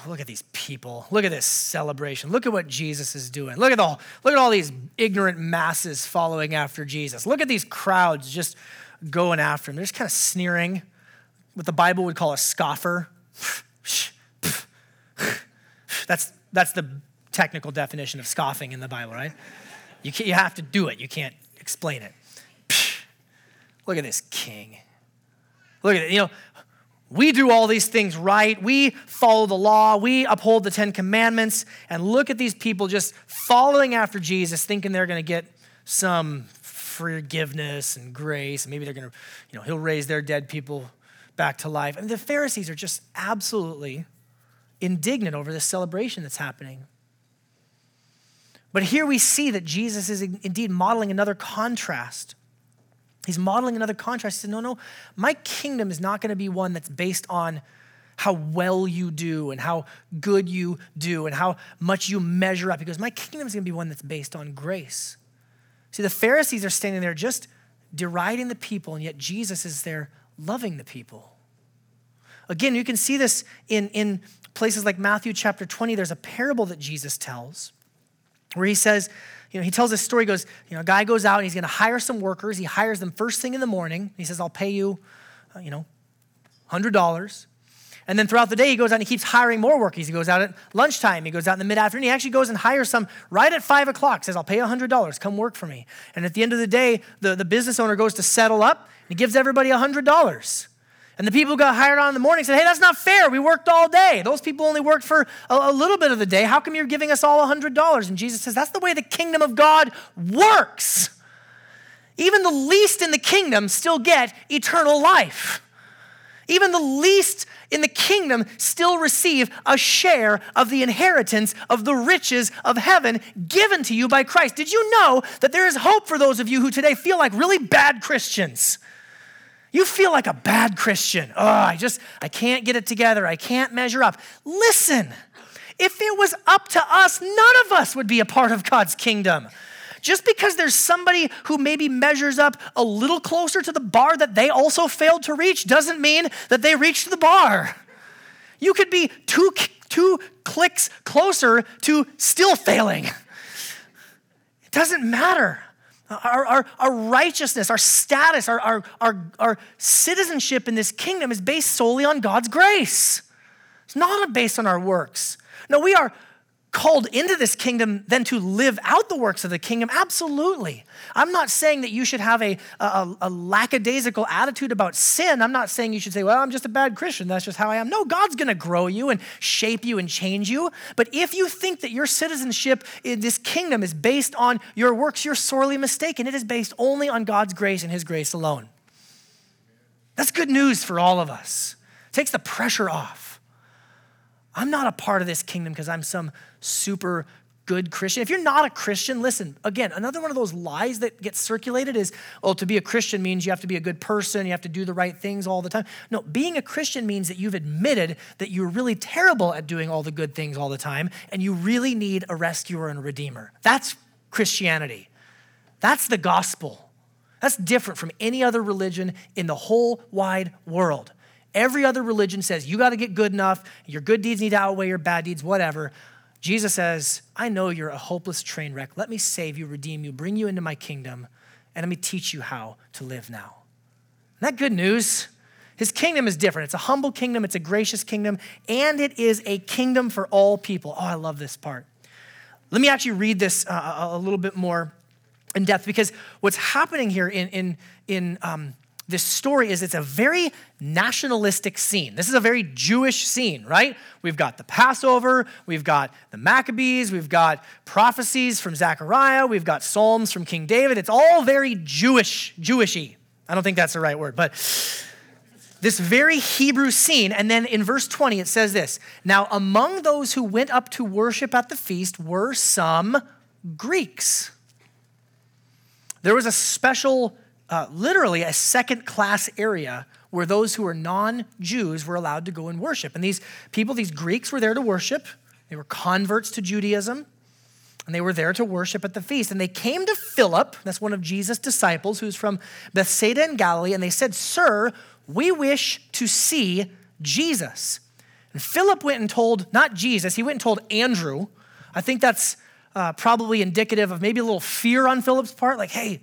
Speaker 1: look at these people. Look at this celebration. Look at what Jesus is doing. Look at, the, look at all these ignorant masses following after Jesus. Look at these crowds just going after him. They're just kind of sneering, what the Bible would call a scoffer. That's, that's the technical definition of scoffing in the Bible, right? You, you have to do it, you can't explain it. Look at this king. Look at it. You know, we do all these things right. We follow the law. We uphold the Ten Commandments. And look at these people just following after Jesus, thinking they're going to get some forgiveness and grace. maybe they're going to, you know, he'll raise their dead people back to life. And the Pharisees are just absolutely indignant over this celebration that's happening. But here we see that Jesus is indeed modeling another contrast He's modeling another contrast. He said, No, no, my kingdom is not going to be one that's based on how well you do and how good you do and how much you measure up. He goes, My kingdom is going to be one that's based on grace. See, the Pharisees are standing there just deriding the people, and yet Jesus is there loving the people. Again, you can see this in, in places like Matthew chapter 20. There's a parable that Jesus tells where he says, you know, he tells this story, he goes, you know, a guy goes out and he's going to hire some workers. He hires them first thing in the morning. He says, I'll pay you, uh, you know, $100. And then throughout the day, he goes out and he keeps hiring more workers. He goes out at lunchtime. He goes out in the mid afternoon. He actually goes and hires some right at five o'clock, says, I'll pay you $100. Come work for me. And at the end of the day, the, the business owner goes to settle up and he gives everybody $100. And the people who got hired on in the morning said, Hey, that's not fair. We worked all day. Those people only worked for a, a little bit of the day. How come you're giving us all $100? And Jesus says, That's the way the kingdom of God works. Even the least in the kingdom still get eternal life. Even the least in the kingdom still receive a share of the inheritance of the riches of heaven given to you by Christ. Did you know that there is hope for those of you who today feel like really bad Christians? You feel like a bad Christian. Oh, I just, I can't get it together. I can't measure up. Listen, if it was up to us, none of us would be a part of God's kingdom. Just because there's somebody who maybe measures up a little closer to the bar that they also failed to reach doesn't mean that they reached the bar. You could be two, two clicks closer to still failing. It doesn't matter. Our, our, our, righteousness, our status, our, our, our, our citizenship in this kingdom is based solely on God's grace. It's not based on our works. No, we are called into this kingdom then to live out the works of the kingdom? Absolutely. I'm not saying that you should have a, a, a, lackadaisical attitude about sin. I'm not saying you should say, well, I'm just a bad Christian. That's just how I am. No, God's going to grow you and shape you and change you. But if you think that your citizenship in this kingdom is based on your works, you're sorely mistaken. It is based only on God's grace and His grace alone. That's good news for all of us. It takes the pressure off. I'm not a part of this kingdom because I'm some super good Christian. If you're not a Christian, listen, again, another one of those lies that gets circulated is, oh, to be a Christian means you have to be a good person, you have to do the right things all the time. No, being a Christian means that you've admitted that you're really terrible at doing all the good things all the time, and you really need a rescuer and a redeemer. That's Christianity. That's the gospel. That's different from any other religion in the whole wide world. Every other religion says you got to get good enough, your good deeds need to outweigh your bad deeds, whatever. Jesus says, I know you're a hopeless train wreck. Let me save you, redeem you, bring you into my kingdom, and let me teach you how to live now. Isn't that good news? His kingdom is different. It's a humble kingdom, it's a gracious kingdom, and it is a kingdom for all people. Oh, I love this part. Let me actually read this uh, a little bit more in depth because what's happening here in, in, in um, this story is it's a very nationalistic scene. This is a very Jewish scene, right? We've got the Passover, we've got the Maccabees, we've got prophecies from Zechariah, we've got Psalms from King David. It's all very Jewish, Jewishy. I don't think that's the right word, but this very Hebrew scene. And then in verse 20, it says this Now, among those who went up to worship at the feast were some Greeks. There was a special, uh, literally a second class area where those who were non Jews were allowed to go and worship. And these people, these Greeks, were there to worship. They were converts to Judaism, and they were there to worship at the feast. And they came to Philip, that's one of Jesus' disciples, who's from Bethsaida in Galilee, and they said, Sir, we wish to see Jesus. And Philip went and told, not Jesus, he went and told Andrew. I think that's uh, probably indicative of maybe a little fear on Philip's part, like, hey,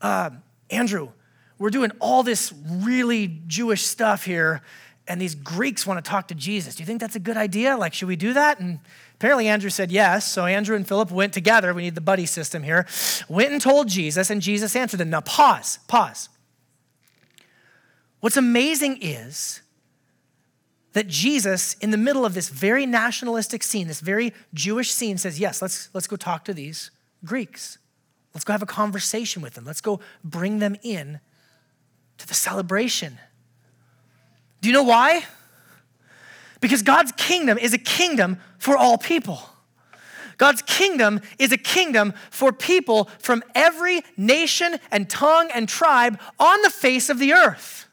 Speaker 1: uh, Andrew, we're doing all this really Jewish stuff here, and these Greeks want to talk to Jesus. Do you think that's a good idea? Like, should we do that? And apparently Andrew said yes. So Andrew and Philip went together. We need the buddy system here. Went and told Jesus, and Jesus answered them. Now, pause, pause. What's amazing is that Jesus, in the middle of this very nationalistic scene, this very Jewish scene, says, Yes, let's, let's go talk to these Greeks. Let's go have a conversation with them. Let's go bring them in to the celebration. Do you know why? Because God's kingdom is a kingdom for all people. God's kingdom is a kingdom for people from every nation and tongue and tribe on the face of the earth.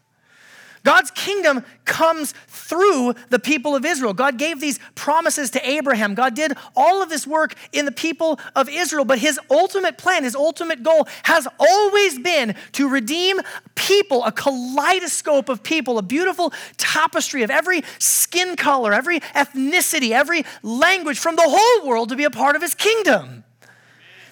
Speaker 1: God's kingdom comes through the people of Israel. God gave these promises to Abraham. God did all of this work in the people of Israel, but his ultimate plan, his ultimate goal has always been to redeem people, a kaleidoscope of people, a beautiful tapestry of every skin color, every ethnicity, every language from the whole world to be a part of his kingdom.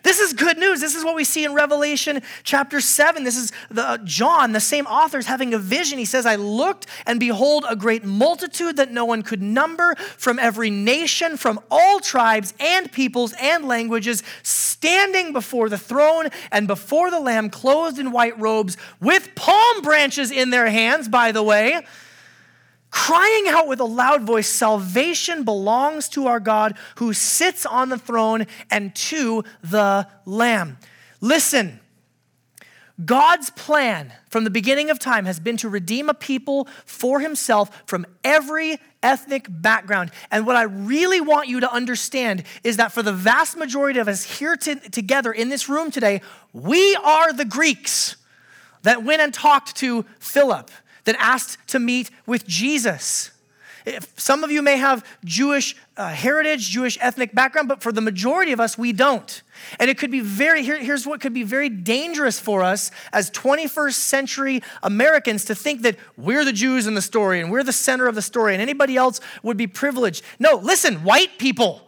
Speaker 1: This is good news. This is what we see in Revelation chapter 7. This is the John, the same author, is having a vision. He says, I looked and behold a great multitude that no one could number from every nation, from all tribes and peoples and languages, standing before the throne and before the Lamb, clothed in white robes, with palm branches in their hands, by the way crying out with a loud voice Salvation belongs to our God who sits on the throne and to the Lamb. Listen. God's plan from the beginning of time has been to redeem a people for himself from every ethnic background. And what I really want you to understand is that for the vast majority of us here to, together in this room today, we are the Greeks that went and talked to Philip that asked to meet with Jesus. Some of you may have Jewish uh, heritage, Jewish ethnic background, but for the majority of us, we don't. And it could be very, here, here's what could be very dangerous for us as 21st century Americans to think that we're the Jews in the story and we're the center of the story and anybody else would be privileged. No, listen, white people.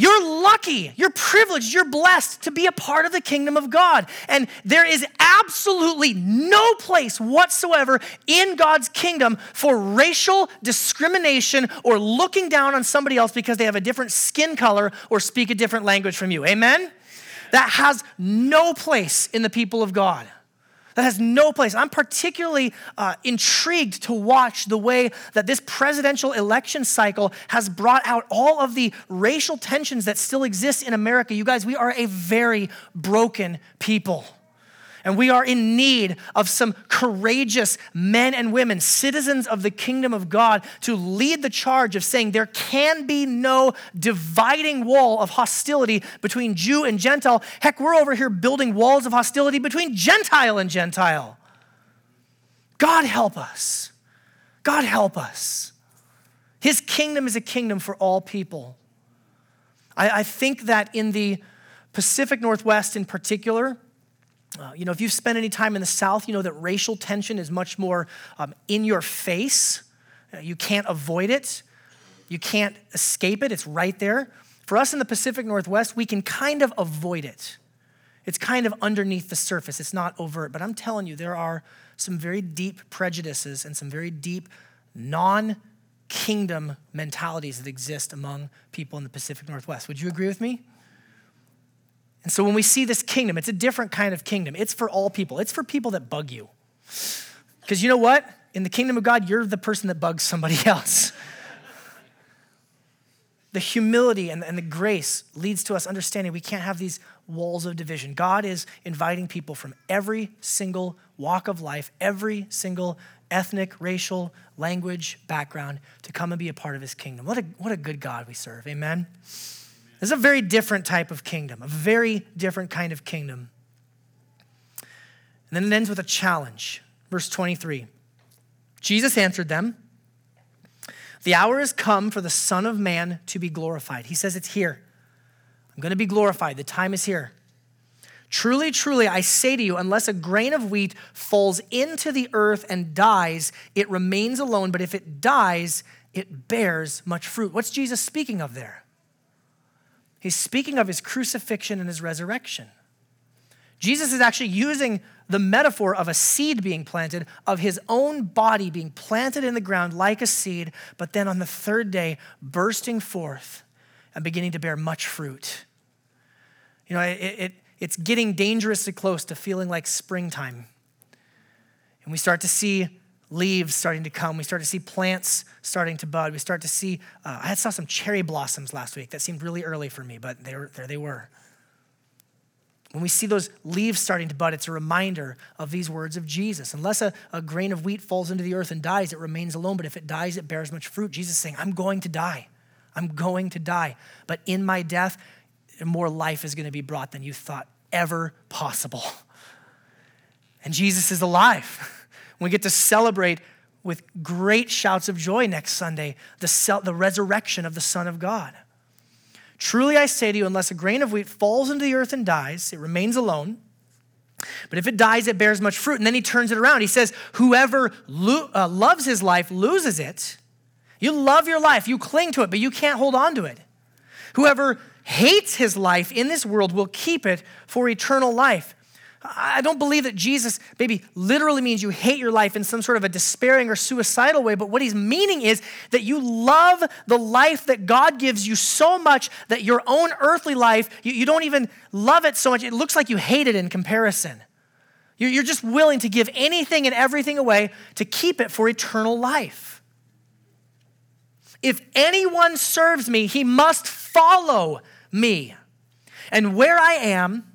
Speaker 1: You're lucky, you're privileged, you're blessed to be a part of the kingdom of God. And there is absolutely no place whatsoever in God's kingdom for racial discrimination or looking down on somebody else because they have a different skin color or speak a different language from you. Amen? That has no place in the people of God. That has no place. I'm particularly uh, intrigued to watch the way that this presidential election cycle has brought out all of the racial tensions that still exist in America. You guys, we are a very broken people. And we are in need of some courageous men and women, citizens of the kingdom of God, to lead the charge of saying there can be no dividing wall of hostility between Jew and Gentile. Heck, we're over here building walls of hostility between Gentile and Gentile. God help us. God help us. His kingdom is a kingdom for all people. I, I think that in the Pacific Northwest in particular, uh, you know, if you've spent any time in the South, you know that racial tension is much more um, in your face. Uh, you can't avoid it, you can't escape it, it's right there. For us in the Pacific Northwest, we can kind of avoid it. It's kind of underneath the surface, it's not overt. But I'm telling you, there are some very deep prejudices and some very deep non kingdom mentalities that exist among people in the Pacific Northwest. Would you agree with me? And so when we see this kingdom, it's a different kind of kingdom. It's for all people, it's for people that bug you. Because you know what? In the kingdom of God, you're the person that bugs somebody else. the humility and, and the grace leads to us understanding we can't have these walls of division. God is inviting people from every single walk of life, every single ethnic, racial, language, background to come and be a part of his kingdom. What a, what a good God we serve. Amen? This is a very different type of kingdom, a very different kind of kingdom. And then it ends with a challenge. Verse 23 Jesus answered them, The hour has come for the Son of Man to be glorified. He says, It's here. I'm going to be glorified. The time is here. Truly, truly, I say to you, unless a grain of wheat falls into the earth and dies, it remains alone. But if it dies, it bears much fruit. What's Jesus speaking of there? He's speaking of his crucifixion and his resurrection. Jesus is actually using the metaphor of a seed being planted, of his own body being planted in the ground like a seed, but then on the third day bursting forth and beginning to bear much fruit. You know, it, it, it's getting dangerously close to feeling like springtime. And we start to see leaves starting to come. We start to see plants starting to bud. We start to see, uh, I saw some cherry blossoms last week. That seemed really early for me, but they were, there they were. When we see those leaves starting to bud, it's a reminder of these words of Jesus. Unless a, a grain of wheat falls into the earth and dies, it remains alone. But if it dies, it bears much fruit. Jesus is saying, I'm going to die. I'm going to die. But in my death, more life is going to be brought than you thought ever possible. And Jesus is alive. We get to celebrate with great shouts of joy next Sunday the, the resurrection of the Son of God. Truly I say to you, unless a grain of wheat falls into the earth and dies, it remains alone. But if it dies, it bears much fruit. And then he turns it around. He says, Whoever lo- uh, loves his life loses it. You love your life, you cling to it, but you can't hold on to it. Whoever hates his life in this world will keep it for eternal life. I don't believe that Jesus maybe literally means you hate your life in some sort of a despairing or suicidal way, but what he's meaning is that you love the life that God gives you so much that your own earthly life, you, you don't even love it so much. It looks like you hate it in comparison. You're, you're just willing to give anything and everything away to keep it for eternal life. If anyone serves me, he must follow me. And where I am,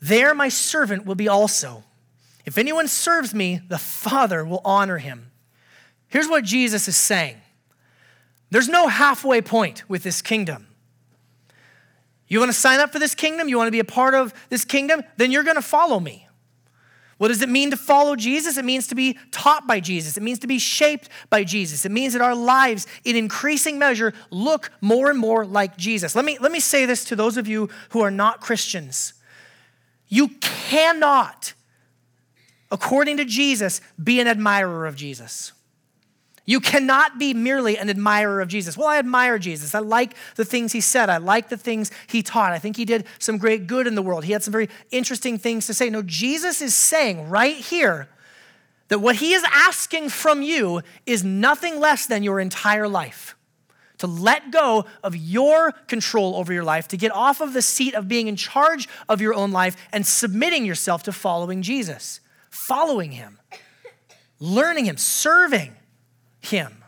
Speaker 1: there my servant will be also. If anyone serves me, the Father will honor him. Here's what Jesus is saying there's no halfway point with this kingdom. You want to sign up for this kingdom? You want to be a part of this kingdom? Then you're going to follow me. What does it mean to follow Jesus? It means to be taught by Jesus. It means to be shaped by Jesus. It means that our lives, in increasing measure, look more and more like Jesus. Let me, let me say this to those of you who are not Christians. You cannot, according to Jesus, be an admirer of Jesus. You cannot be merely an admirer of Jesus. Well, I admire Jesus. I like the things he said. I like the things he taught. I think he did some great good in the world. He had some very interesting things to say. No, Jesus is saying right here that what he is asking from you is nothing less than your entire life to let go of your control over your life, to get off of the seat of being in charge of your own life and submitting yourself to following Jesus, following him, learning him, serving him.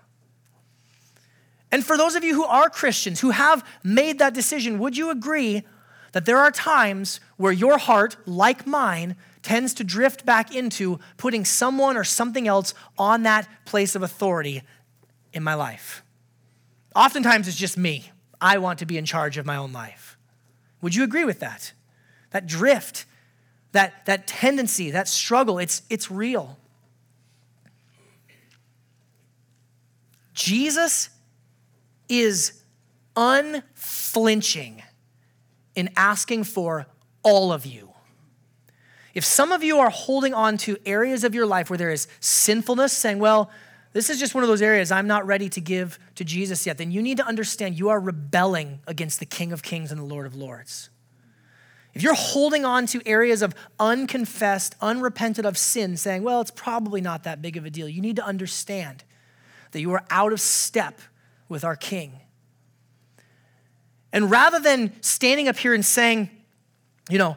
Speaker 1: And for those of you who are Christians, who have made that decision, would you agree that there are times where your heart, like mine, tends to drift back into putting someone or something else on that place of authority in my life? Oftentimes it's just me. I want to be in charge of my own life. Would you agree with that? That drift, that, that tendency, that struggle, it's, it's real. Jesus is unflinching in asking for all of you. If some of you are holding on to areas of your life where there is sinfulness, saying, well, this is just one of those areas I'm not ready to give to Jesus yet, then you need to understand you are rebelling against the King of Kings and the Lord of Lords. If you're holding on to areas of unconfessed, unrepented of sin, saying, well, it's probably not that big of a deal, you need to understand that you are out of step with our King. And rather than standing up here and saying, you know,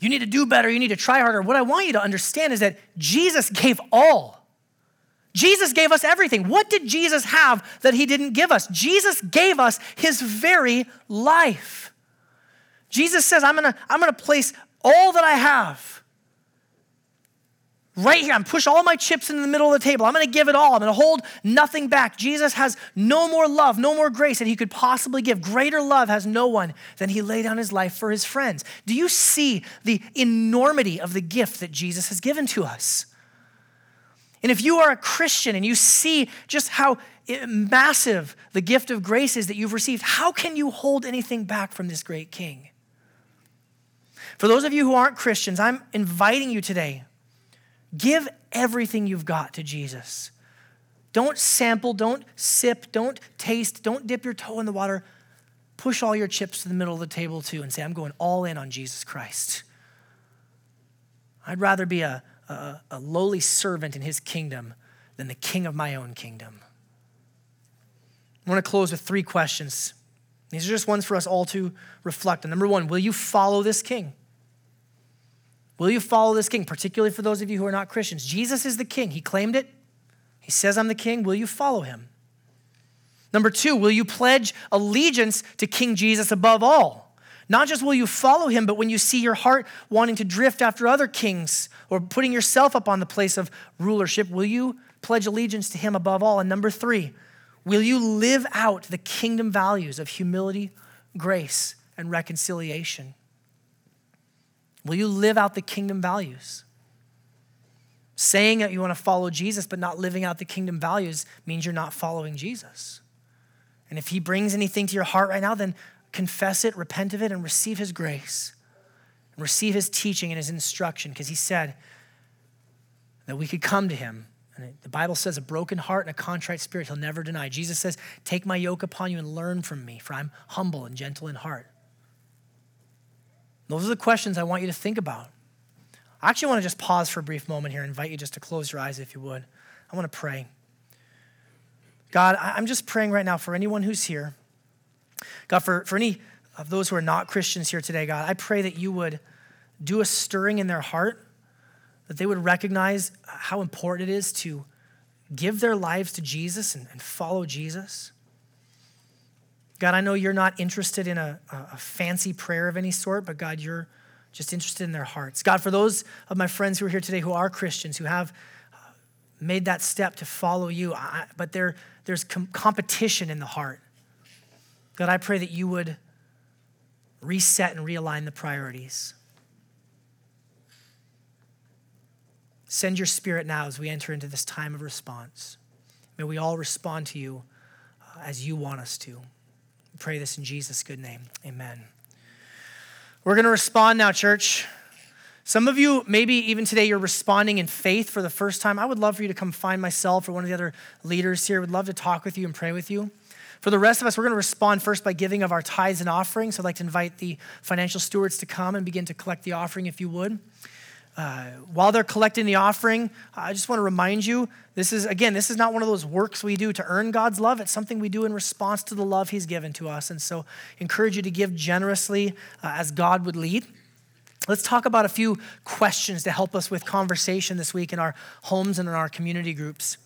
Speaker 1: you need to do better, you need to try harder, what I want you to understand is that Jesus gave all. Jesus gave us everything. What did Jesus have that he didn't give us? Jesus gave us his very life. Jesus says, I'm gonna, I'm gonna place all that I have right here. I'm push all my chips in the middle of the table. I'm going to give it all. I'm going to hold nothing back. Jesus has no more love, no more grace that he could possibly give. Greater love has no one than he laid down his life for his friends. Do you see the enormity of the gift that Jesus has given to us? And if you are a Christian and you see just how massive the gift of grace is that you've received, how can you hold anything back from this great king? For those of you who aren't Christians, I'm inviting you today give everything you've got to Jesus. Don't sample, don't sip, don't taste, don't dip your toe in the water. Push all your chips to the middle of the table too and say, I'm going all in on Jesus Christ. I'd rather be a, a, a lowly servant in his kingdom than the king of my own kingdom. I want to close with three questions. These are just ones for us all to reflect on. Number one, will you follow this king? Will you follow this king, particularly for those of you who are not Christians? Jesus is the king. He claimed it. He says, I'm the king. Will you follow him? Number two, will you pledge allegiance to King Jesus above all? Not just will you follow him, but when you see your heart wanting to drift after other kings or putting yourself up on the place of rulership, will you pledge allegiance to him above all? And number three, will you live out the kingdom values of humility, grace, and reconciliation? Will you live out the kingdom values? Saying that you want to follow Jesus but not living out the kingdom values means you're not following Jesus. And if he brings anything to your heart right now, then confess it, repent of it, and receive his grace. And receive his teaching and his instruction because he said that we could come to him. And the Bible says, a broken heart and a contrite spirit he'll never deny. Jesus says, Take my yoke upon you and learn from me, for I'm humble and gentle in heart. Those are the questions I want you to think about. I actually want to just pause for a brief moment here and invite you just to close your eyes if you would. I want to pray. God, I'm just praying right now for anyone who's here. God, for, for any of those who are not Christians here today, God, I pray that you would do a stirring in their heart, that they would recognize how important it is to give their lives to Jesus and, and follow Jesus. God, I know you're not interested in a, a, fancy prayer of any sort, but God, you're just interested in their hearts. God, for those of my friends who are here today who are Christians, who have uh, made that step to follow you, I, but there, there's com- competition in the heart. God, I pray that you would reset and realign the priorities. Send your spirit now as we enter into this time of response. May we all respond to you uh, as you want us to pray this in Jesus' good name. Amen. We're going to respond now, church. Some of you, maybe even today, you're responding in faith for the first time. I would love for you to come find myself or one of the other leaders here. Would love to talk with you and pray with you. For the rest of us, we're going to respond first by giving of our tithes and offerings. So I'd like to invite the financial stewards to come and begin to collect the offering if you would. Uh, while they're collecting the offering, I just want to remind you this is, again, this is not one of those works we do to earn God's love. It's something we do in response to the love He's given to us. And so, encourage you to give generously uh, as God would lead. Let's talk about a few questions to help us with conversation this week in our homes and in our community groups.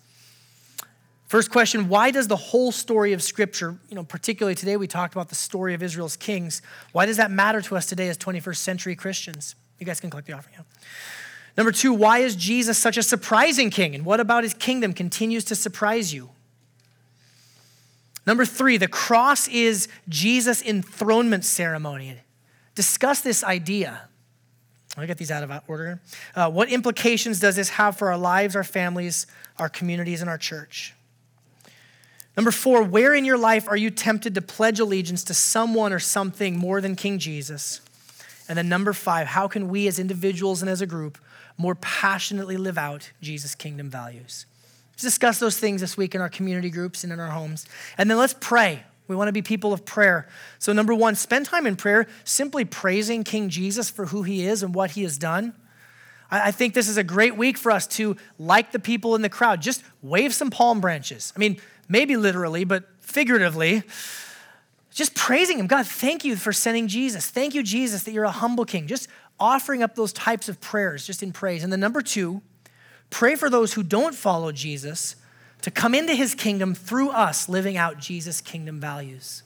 Speaker 1: First question Why does the whole story of Scripture, you know, particularly today we talked about the story of Israel's kings, why does that matter to us today as 21st century Christians? You guys can collect the offering. Yeah. Number two, why is Jesus such a surprising king? And what about his kingdom continues to surprise you? Number three, the cross is Jesus' enthronement ceremony. Discuss this idea. I'll get these out of order. Uh, what implications does this have for our lives, our families, our communities, and our church? Number four, where in your life are you tempted to pledge allegiance to someone or something more than King Jesus? And then number five, how can we as individuals and as a group more passionately live out Jesus' kingdom values? Let's discuss those things this week in our community groups and in our homes. And then let's pray. We want to be people of prayer. So, number one, spend time in prayer simply praising King Jesus for who he is and what he has done. I think this is a great week for us to, like the people in the crowd, just wave some palm branches. I mean, maybe literally, but figuratively just praising Him. God, thank you for sending Jesus. Thank you, Jesus, that you're a humble King. Just offering up those types of prayers just in praise. And then number two, pray for those who don't follow Jesus to come into His kingdom through us living out Jesus' kingdom values.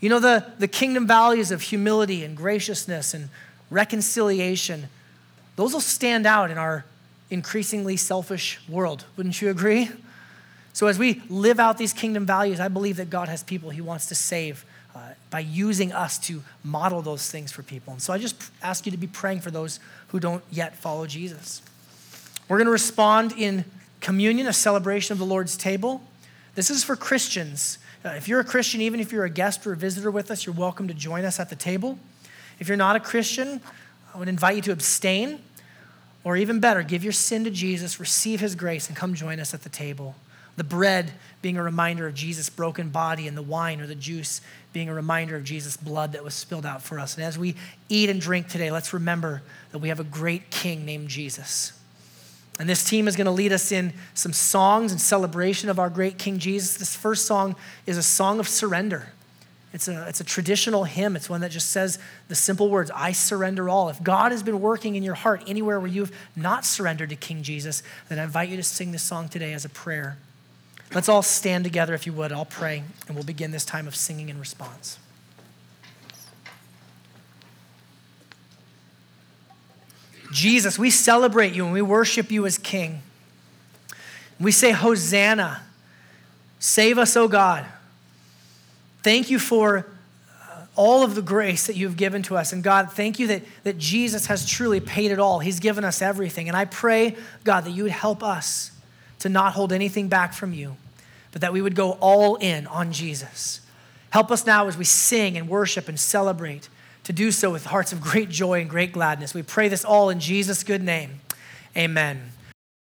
Speaker 1: You know, the, the kingdom values of humility and graciousness and reconciliation, those will stand out in our increasingly selfish world. Wouldn't you agree? So, as we live out these kingdom values, I believe that God has people He wants to save uh, by using us to model those things for people. And so, I just ask you to be praying for those who don't yet follow Jesus. We're going to respond in communion, a celebration of the Lord's table. This is for Christians. Uh, if you're a Christian, even if you're a guest or a visitor with us, you're welcome to join us at the table. If you're not a Christian, I would invite you to abstain, or even better, give your sin to Jesus, receive his grace, and come join us at the table. The bread being a reminder of Jesus' broken body, and the wine or the juice being a reminder of Jesus' blood that was spilled out for us. And as we eat and drink today, let's remember that we have a great king named Jesus. And this team is going to lead us in some songs in celebration of our great King Jesus. This first song is a song of surrender. It's a, it's a traditional hymn. It's one that just says the simple words, I surrender all. If God has been working in your heart anywhere where you've not surrendered to King Jesus, then I invite you to sing this song today as a prayer. Let's all stand together, if you would. I'll pray, and we'll begin this time of singing in response. Jesus, we celebrate you and we worship you as King. We say, Hosanna. Save us, O God. Thank you for uh, all of the grace that you've given to us. And God, thank you that, that Jesus has truly paid it all. He's given us everything. And I pray, God, that you would help us to not hold anything back from you, but that we would go all in on Jesus. Help us now as we sing and worship and celebrate to do so with hearts of great joy and great gladness. We pray this all in Jesus' good name. Amen.